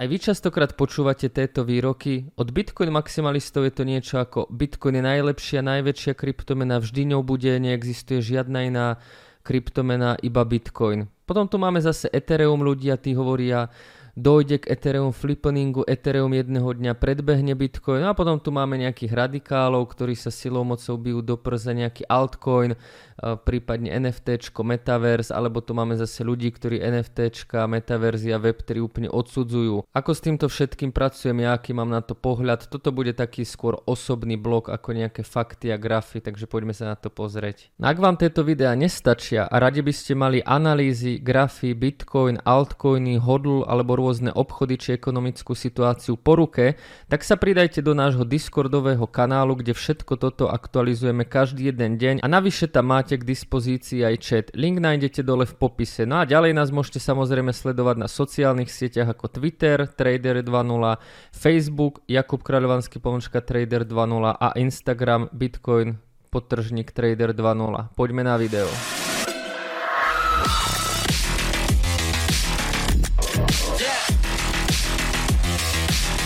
Aj vy častokrát počúvate tieto výroky. Od Bitcoin maximalistov je to niečo ako Bitcoin je najlepšia, najväčšia kryptomena, vždy ňou bude, neexistuje žiadna iná kryptomena, iba Bitcoin. Potom tu máme zase Ethereum ľudia, tí hovoria, dojde k Ethereum flippeningu, Ethereum jedného dňa predbehne Bitcoin no a potom tu máme nejakých radikálov, ktorí sa silou mocou bijú do prza nejaký altcoin, prípadne NFT, Metaverse, alebo tu máme zase ľudí, ktorí NFT, Metaverzia, Web3 úplne odsudzujú. Ako s týmto všetkým pracujem ja, aký mám na to pohľad, toto bude taký skôr osobný blog ako nejaké fakty a grafy, takže poďme sa na to pozrieť. No ak vám tieto videá nestačia a radi by ste mali analýzy, grafy, Bitcoin, altcoiny, hodl alebo rôzne obchody či ekonomickú situáciu po ruke, tak sa pridajte do nášho Discordového kanálu, kde všetko toto aktualizujeme každý jeden deň a navyše tam máte k dispozícii aj chat. Link nájdete dole v popise. No a ďalej nás môžete samozrejme sledovať na sociálnych sieťach ako Twitter, Trader 2.0, Facebook, Jakub Kráľovanský pomočka Trader 2.0 a Instagram Bitcoin podtržník Trader 2.0. Poďme na video.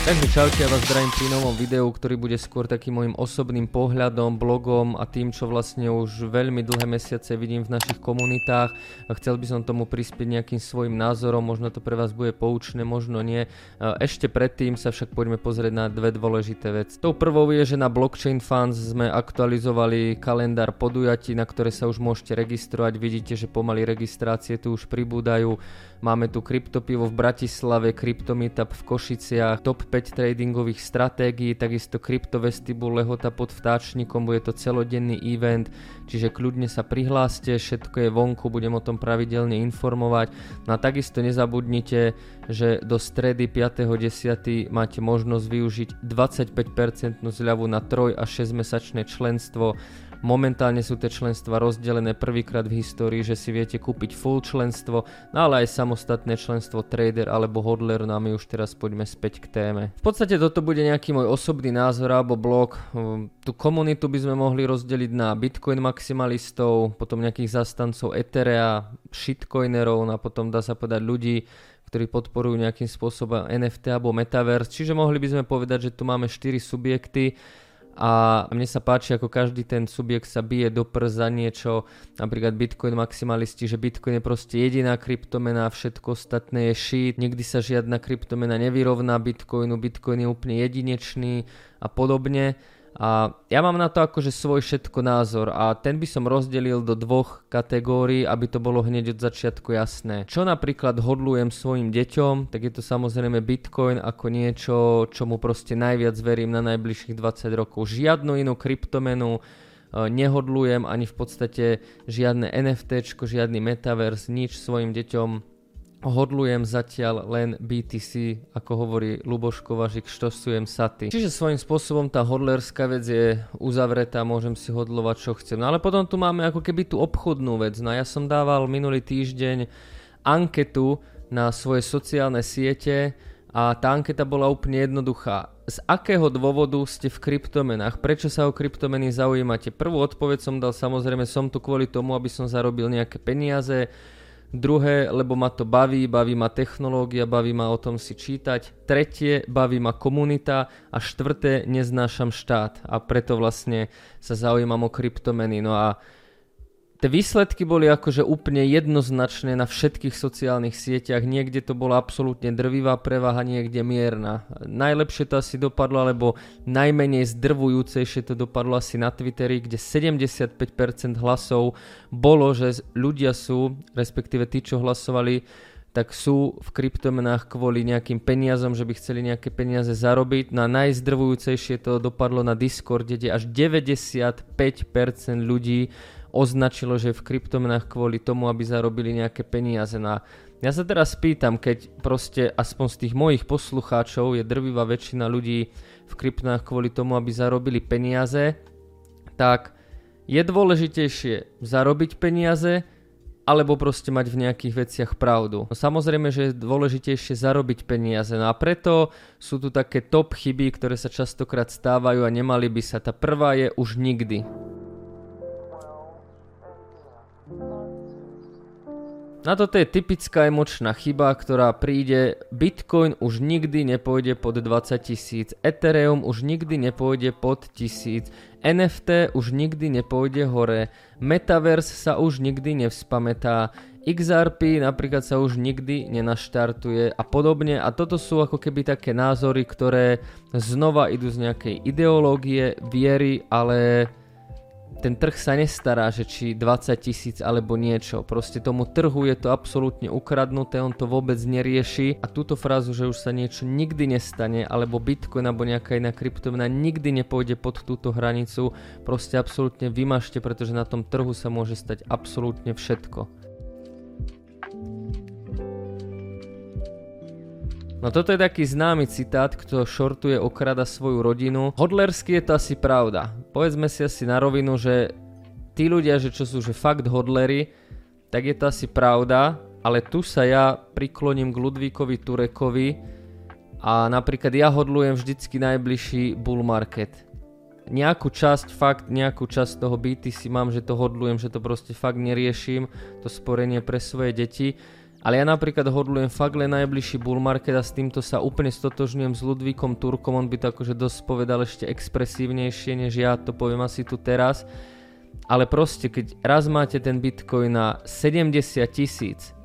Takže čaute, ja vás zdravím pri novom videu, ktorý bude skôr takým môjim osobným pohľadom, blogom a tým, čo vlastne už veľmi dlhé mesiace vidím v našich komunitách. Chcel by som tomu prispieť nejakým svojim názorom, možno to pre vás bude poučné, možno nie. Ešte predtým sa však poďme pozrieť na dve dôležité veci. Tou prvou je, že na Blockchain Funds sme aktualizovali kalendár podujatí, na ktoré sa už môžete registrovať. Vidíte, že pomaly registrácie tu už pribúdajú. Máme tu kryptopivo v Bratislave, kryptomeetup v Košiciach, top 5 tradingových stratégií, takisto kryptovestibul Lehota pod vtáčnikom, bude to celodenný event, čiže kľudne sa prihláste, všetko je vonku, budem o tom pravidelne informovať. No a takisto nezabudnite, že do stredy 5.10. máte možnosť využiť 25% zľavu na 3 a 6 mesačné členstvo Momentálne sú tie členstva rozdelené prvýkrát v histórii, že si viete kúpiť full členstvo, no ale aj samostatné členstvo trader alebo hodler, no a my už teraz poďme späť k téme. V podstate toto bude nejaký môj osobný názor alebo blog. Hm, tú komunitu by sme mohli rozdeliť na Bitcoin maximalistov, potom nejakých zastancov Etherea, shitcoinerov, no a potom dá sa povedať ľudí, ktorí podporujú nejakým spôsobom NFT alebo Metaverse. Čiže mohli by sme povedať, že tu máme 4 subjekty a mne sa páči, ako každý ten subjekt sa bije do prs za niečo, napríklad Bitcoin maximalisti, že Bitcoin je proste jediná kryptomena, všetko ostatné je shit, nikdy sa žiadna kryptomena nevyrovná Bitcoinu, Bitcoin je úplne jedinečný a podobne. A ja mám na to akože svoj všetko názor a ten by som rozdelil do dvoch kategórií, aby to bolo hneď od začiatku jasné. Čo napríklad hodlujem svojim deťom, tak je to samozrejme Bitcoin ako niečo, čomu proste najviac verím na najbližších 20 rokov. Žiadnu inú kryptomenu, e, nehodlujem ani v podstate žiadne NFT, žiadny metaverse, nič svojim deťom hodlujem zatiaľ len BTC, ako hovorí Luboš Kovažik, štosujem saty. Čiže svojím spôsobom tá hodlerská vec je uzavretá, môžem si hodlovať čo chcem. No ale potom tu máme ako keby tú obchodnú vec. No ja som dával minulý týždeň anketu na svoje sociálne siete a tá anketa bola úplne jednoduchá. Z akého dôvodu ste v kryptomenách? Prečo sa o kryptomeny zaujímate? Prvú odpoveď som dal samozrejme, som tu kvôli tomu, aby som zarobil nejaké peniaze Druhé, lebo ma to baví, baví ma technológia, baví ma o tom si čítať. Tretie, baví ma komunita. A štvrté, neznášam štát a preto vlastne sa zaujímam o kryptomeny. No a Tie výsledky boli akože úplne jednoznačné na všetkých sociálnych sieťach. Niekde to bola absolútne drvivá prevaha, niekde mierna. Najlepšie to asi dopadlo, alebo najmenej zdrvujúcejšie to dopadlo asi na Twitteri, kde 75% hlasov bolo, že ľudia sú, respektíve tí, čo hlasovali, tak sú v kryptomenách kvôli nejakým peniazom, že by chceli nejaké peniaze zarobiť. Na najzdrvujúcejšie to dopadlo na Discord, kde až 95% ľudí označilo, že v kryptomenách kvôli tomu, aby zarobili nejaké peniaze. Na... Ja sa teraz pýtam, keď proste aspoň z tých mojich poslucháčov je drvivá väčšina ľudí v kryptomenách kvôli tomu, aby zarobili peniaze, tak je dôležitejšie zarobiť peniaze, alebo proste mať v nejakých veciach pravdu. No samozrejme, že je dôležitejšie zarobiť peniaze. No a preto sú tu také top chyby, ktoré sa častokrát stávajú a nemali by sa. Tá prvá je už nikdy. Na toto je typická emočná chyba, ktorá príde, Bitcoin už nikdy nepôjde pod 20 tisíc, Ethereum už nikdy nepôjde pod tisíc, NFT už nikdy nepôjde hore, Metaverse sa už nikdy nevzpamätá, XRP napríklad sa už nikdy nenaštartuje a podobne. A toto sú ako keby také názory, ktoré znova idú z nejakej ideológie, viery, ale ten trh sa nestará, že či 20 tisíc alebo niečo. Proste tomu trhu je to absolútne ukradnuté, on to vôbec nerieši a túto frázu, že už sa niečo nikdy nestane, alebo Bitcoin alebo nejaká iná kryptovina nikdy nepôjde pod túto hranicu, proste absolútne vymažte, pretože na tom trhu sa môže stať absolútne všetko. No toto je taký známy citát, kto šortuje okrada svoju rodinu. Hodlersky je to asi pravda. Povedzme si asi na rovinu, že tí ľudia, že čo sú že fakt hodlery, tak je to asi pravda, ale tu sa ja prikloním k Ludvíkovi Turekovi a napríklad ja hodlujem vždycky najbližší bull market. Nejakú časť, fakt nejakú časť toho BTC mám, že to hodlujem, že to proste fakt neriešim, to sporenie pre svoje deti ale ja napríklad hodlujem fakt len najbližší bull market a s týmto sa úplne stotožňujem s Ludvíkom Turkom, on by to akože dosť povedal ešte expresívnejšie, než ja to poviem asi tu teraz. Ale proste, keď raz máte ten bitcoin na 70 tisíc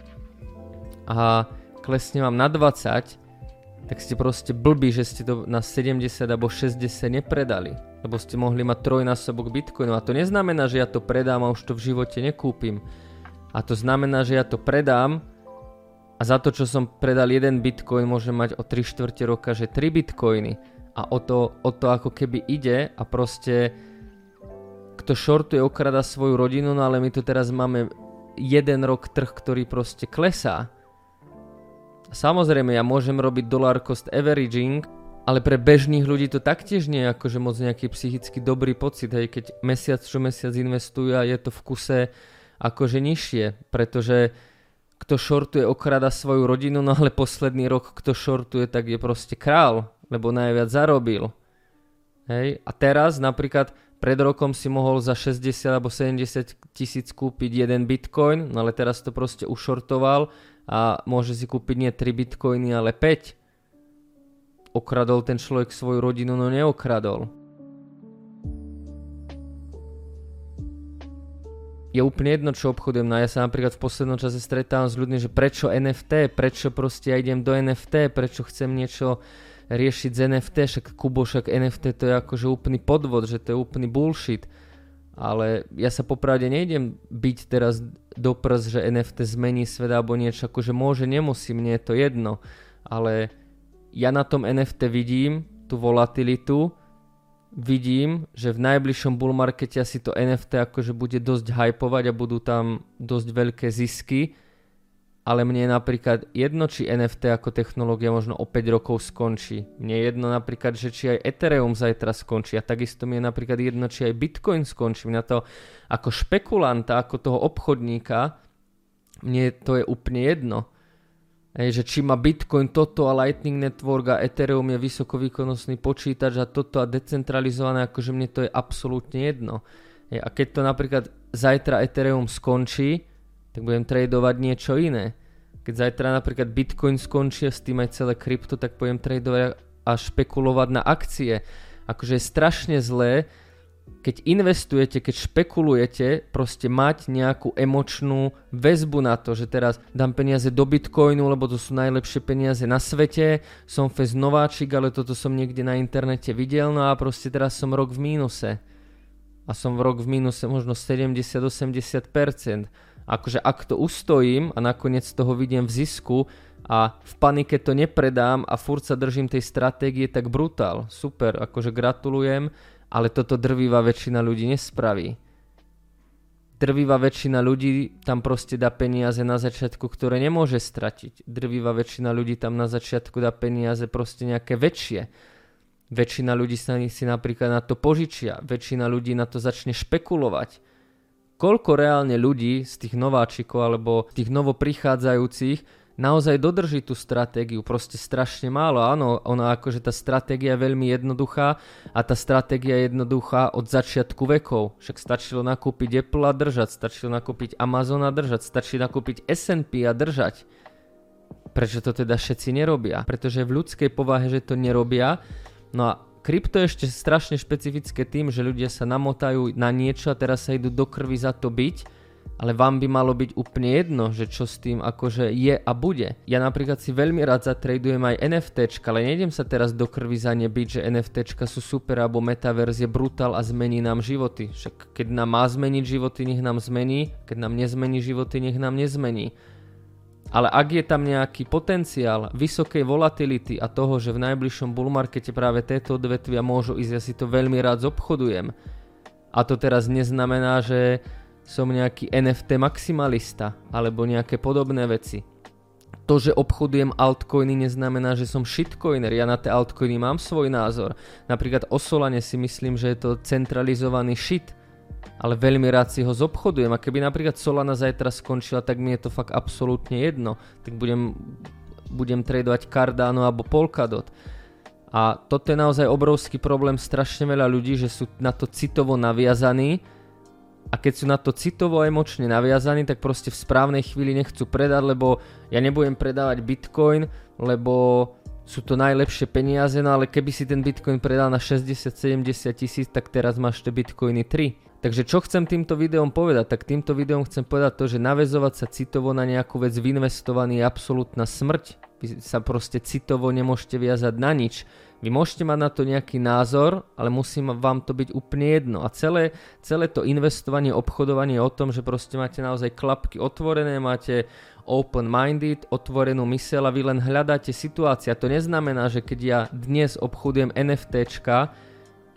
a klesne vám na 20, tak ste proste blbí, že ste to na 70 alebo 60 nepredali. Lebo ste mohli mať trojnásobok bitcoinu. A to neznamená, že ja to predám a už to v živote nekúpim. A to znamená, že ja to predám a za to, čo som predal jeden bitcoin, môžem mať o 3 štvrte roka, že 3 bitcoiny. A o to, o to ako keby ide a proste kto shortuje, okrada svoju rodinu, no ale my tu teraz máme jeden rok trh, ktorý proste klesá. Samozrejme, ja môžem robiť dollar cost averaging, ale pre bežných ľudí to taktiež nie je akože moc nejaký psychicky dobrý pocit, hej, keď mesiac čo mesiac investujú a je to v kuse akože nižšie, pretože kto šortuje, okrada svoju rodinu, no ale posledný rok, kto šortuje, tak je proste král, lebo najviac zarobil. Hej? A teraz napríklad pred rokom si mohol za 60 alebo 70 tisíc kúpiť jeden bitcoin, no ale teraz to proste ušortoval a môže si kúpiť nie 3 bitcoiny, ale 5. Okradol ten človek svoju rodinu, no neokradol. Je úplne jedno, čo obchodujem. No ja sa napríklad v poslednom čase stretávam s ľuďmi, že prečo NFT, prečo proste ja idem do NFT, prečo chcem niečo riešiť z NFT, však Kubo, však NFT to je akože úplný podvod, že to je úplný bullshit. Ale ja sa popravde nejdem byť teraz do prs, že NFT zmení svet alebo niečo, akože môže, nemusí, mne je to jedno. Ale ja na tom NFT vidím tú volatilitu, vidím, že v najbližšom bull markete asi to NFT akože bude dosť hypovať a budú tam dosť veľké zisky, ale mne napríklad jedno, či NFT ako technológia možno o 5 rokov skončí. Mne je jedno napríklad, že či aj Ethereum zajtra skončí a takisto mi je napríklad jedno, či aj Bitcoin skončí. Mňa to ako špekulanta, ako toho obchodníka, mne to je úplne jedno. Hej, že či má Bitcoin toto a Lightning Network a Ethereum je vysokovýkonnostný počítač a toto a decentralizované, akože mne to je absolútne jedno. Hej, a keď to napríklad zajtra Ethereum skončí, tak budem tradovať niečo iné. Keď zajtra napríklad Bitcoin skončí a s tým aj celé krypto, tak budem tradovať a špekulovať na akcie. Akože je strašne zlé, keď investujete, keď špekulujete, proste mať nejakú emočnú väzbu na to, že teraz dám peniaze do Bitcoinu, lebo to sú najlepšie peniaze na svete, som fez nováčik, ale toto som niekde na internete videl, no a proste teraz som rok v mínuse. A som v rok v mínuse možno 70-80%. Akože ak to ustojím a nakoniec toho vidím v zisku a v panike to nepredám a furt sa držím tej stratégie, tak brutál, super, akože gratulujem ale toto drvivá väčšina ľudí nespraví. Drvivá väčšina ľudí tam proste dá peniaze na začiatku, ktoré nemôže stratiť. Drvivá väčšina ľudí tam na začiatku dá peniaze proste nejaké väčšie. Väčšina ľudí sa si napríklad na to požičia, väčšina ľudí na to začne špekulovať. Koľko reálne ľudí z tých nováčikov alebo tých novoprichádzajúcich naozaj dodrží tú stratégiu, proste strašne málo. Áno, ona akože tá stratégia je veľmi jednoduchá a tá stratégia je jednoduchá od začiatku vekov. Však stačilo nakúpiť Apple a držať, stačilo nakúpiť Amazon a držať, stačí nakúpiť S&P a držať. Prečo to teda všetci nerobia? Pretože v ľudskej povahe, že to nerobia, no a krypto je ešte strašne špecifické tým, že ľudia sa namotajú na niečo a teraz sa idú do krvi za to byť ale vám by malo byť úplne jedno, že čo s tým akože je a bude. Ja napríklad si veľmi rád zatradujem aj NFT, ale nejdem sa teraz do krvi za ne byť, že NFT sú super alebo metaverzie brutál a zmení nám životy. Však keď nám má zmeniť životy, nech nám zmení, keď nám nezmení životy, nech nám nezmení. Ale ak je tam nejaký potenciál vysokej volatility a toho, že v najbližšom bull markete práve tieto odvetvia môžu ísť, ja si to veľmi rád zobchodujem. A to teraz neznamená, že som nejaký NFT maximalista alebo nejaké podobné veci. To, že obchodujem altcoiny neznamená, že som shitcoiner. Ja na tie altcoiny mám svoj názor. Napríklad o Solane si myslím, že je to centralizovaný shit, ale veľmi rád si ho zobchodujem. A keby napríklad Solana zajtra skončila, tak mi je to fakt absolútne jedno. Tak budem, budem tradovať Cardano alebo Polkadot. A toto je naozaj obrovský problém strašne veľa ľudí, že sú na to citovo naviazaní a keď sú na to citovo emočne naviazaní, tak proste v správnej chvíli nechcú predať, lebo ja nebudem predávať bitcoin, lebo sú to najlepšie peniaze, no ale keby si ten bitcoin predal na 60-70 tisíc, tak teraz máš tie bitcoiny 3. Takže čo chcem týmto videom povedať? Tak týmto videom chcem povedať to, že navezovať sa citovo na nejakú vec vyinvestovaný je absolútna smrť. Vy sa proste citovo nemôžete viazať na nič. Vy môžete mať na to nejaký názor, ale musí vám to byť úplne jedno. A celé, celé to investovanie, obchodovanie je o tom, že proste máte naozaj klapky otvorené, máte open-minded, otvorenú mysel a vy len hľadáte situácia. To neznamená, že keď ja dnes obchodujem NFTčka,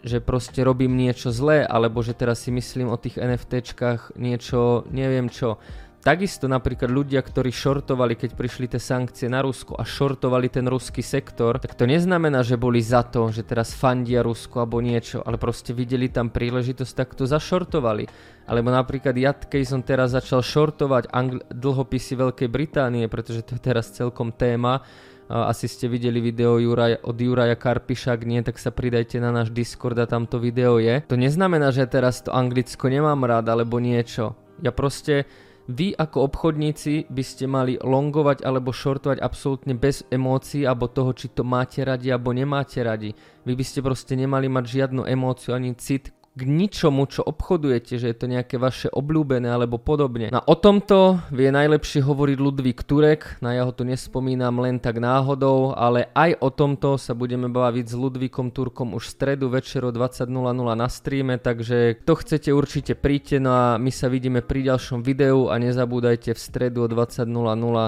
že proste robím niečo zlé, alebo že teraz si myslím o tých NFTčkách niečo, neviem čo. Takisto napríklad ľudia, ktorí šortovali, keď prišli tie sankcie na Rusko a šortovali ten ruský sektor, tak to neznamená, že boli za to, že teraz fandia Rusko alebo niečo, ale proste videli tam príležitosť, tak to zašortovali. Alebo napríklad ja, keď som teraz začal šortovať angl- dlhopisy Veľkej Británie, pretože to je teraz celkom téma, asi ste videli video Juraj, od Juraja Karpiša, ak nie, tak sa pridajte na náš Discord a tam to video je. To neznamená, že teraz to Anglicko nemám rád alebo niečo. Ja proste vy ako obchodníci by ste mali longovať alebo shortovať absolútne bez emócií alebo toho, či to máte radi alebo nemáte radi. Vy by ste proste nemali mať žiadnu emóciu ani cit k ničomu, čo obchodujete, že je to nejaké vaše obľúbené alebo podobne. No o tomto vie najlepšie hovoriť Ludvík Turek, na ja ho tu nespomínam len tak náhodou, ale aj o tomto sa budeme baviť s Ludvíkom Turkom už v stredu večer o 20.00 na streame, takže kto chcete určite príďte, no a my sa vidíme pri ďalšom videu a nezabúdajte v stredu o 20.00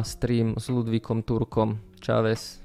stream s Ludvíkom Turkom. Čaves.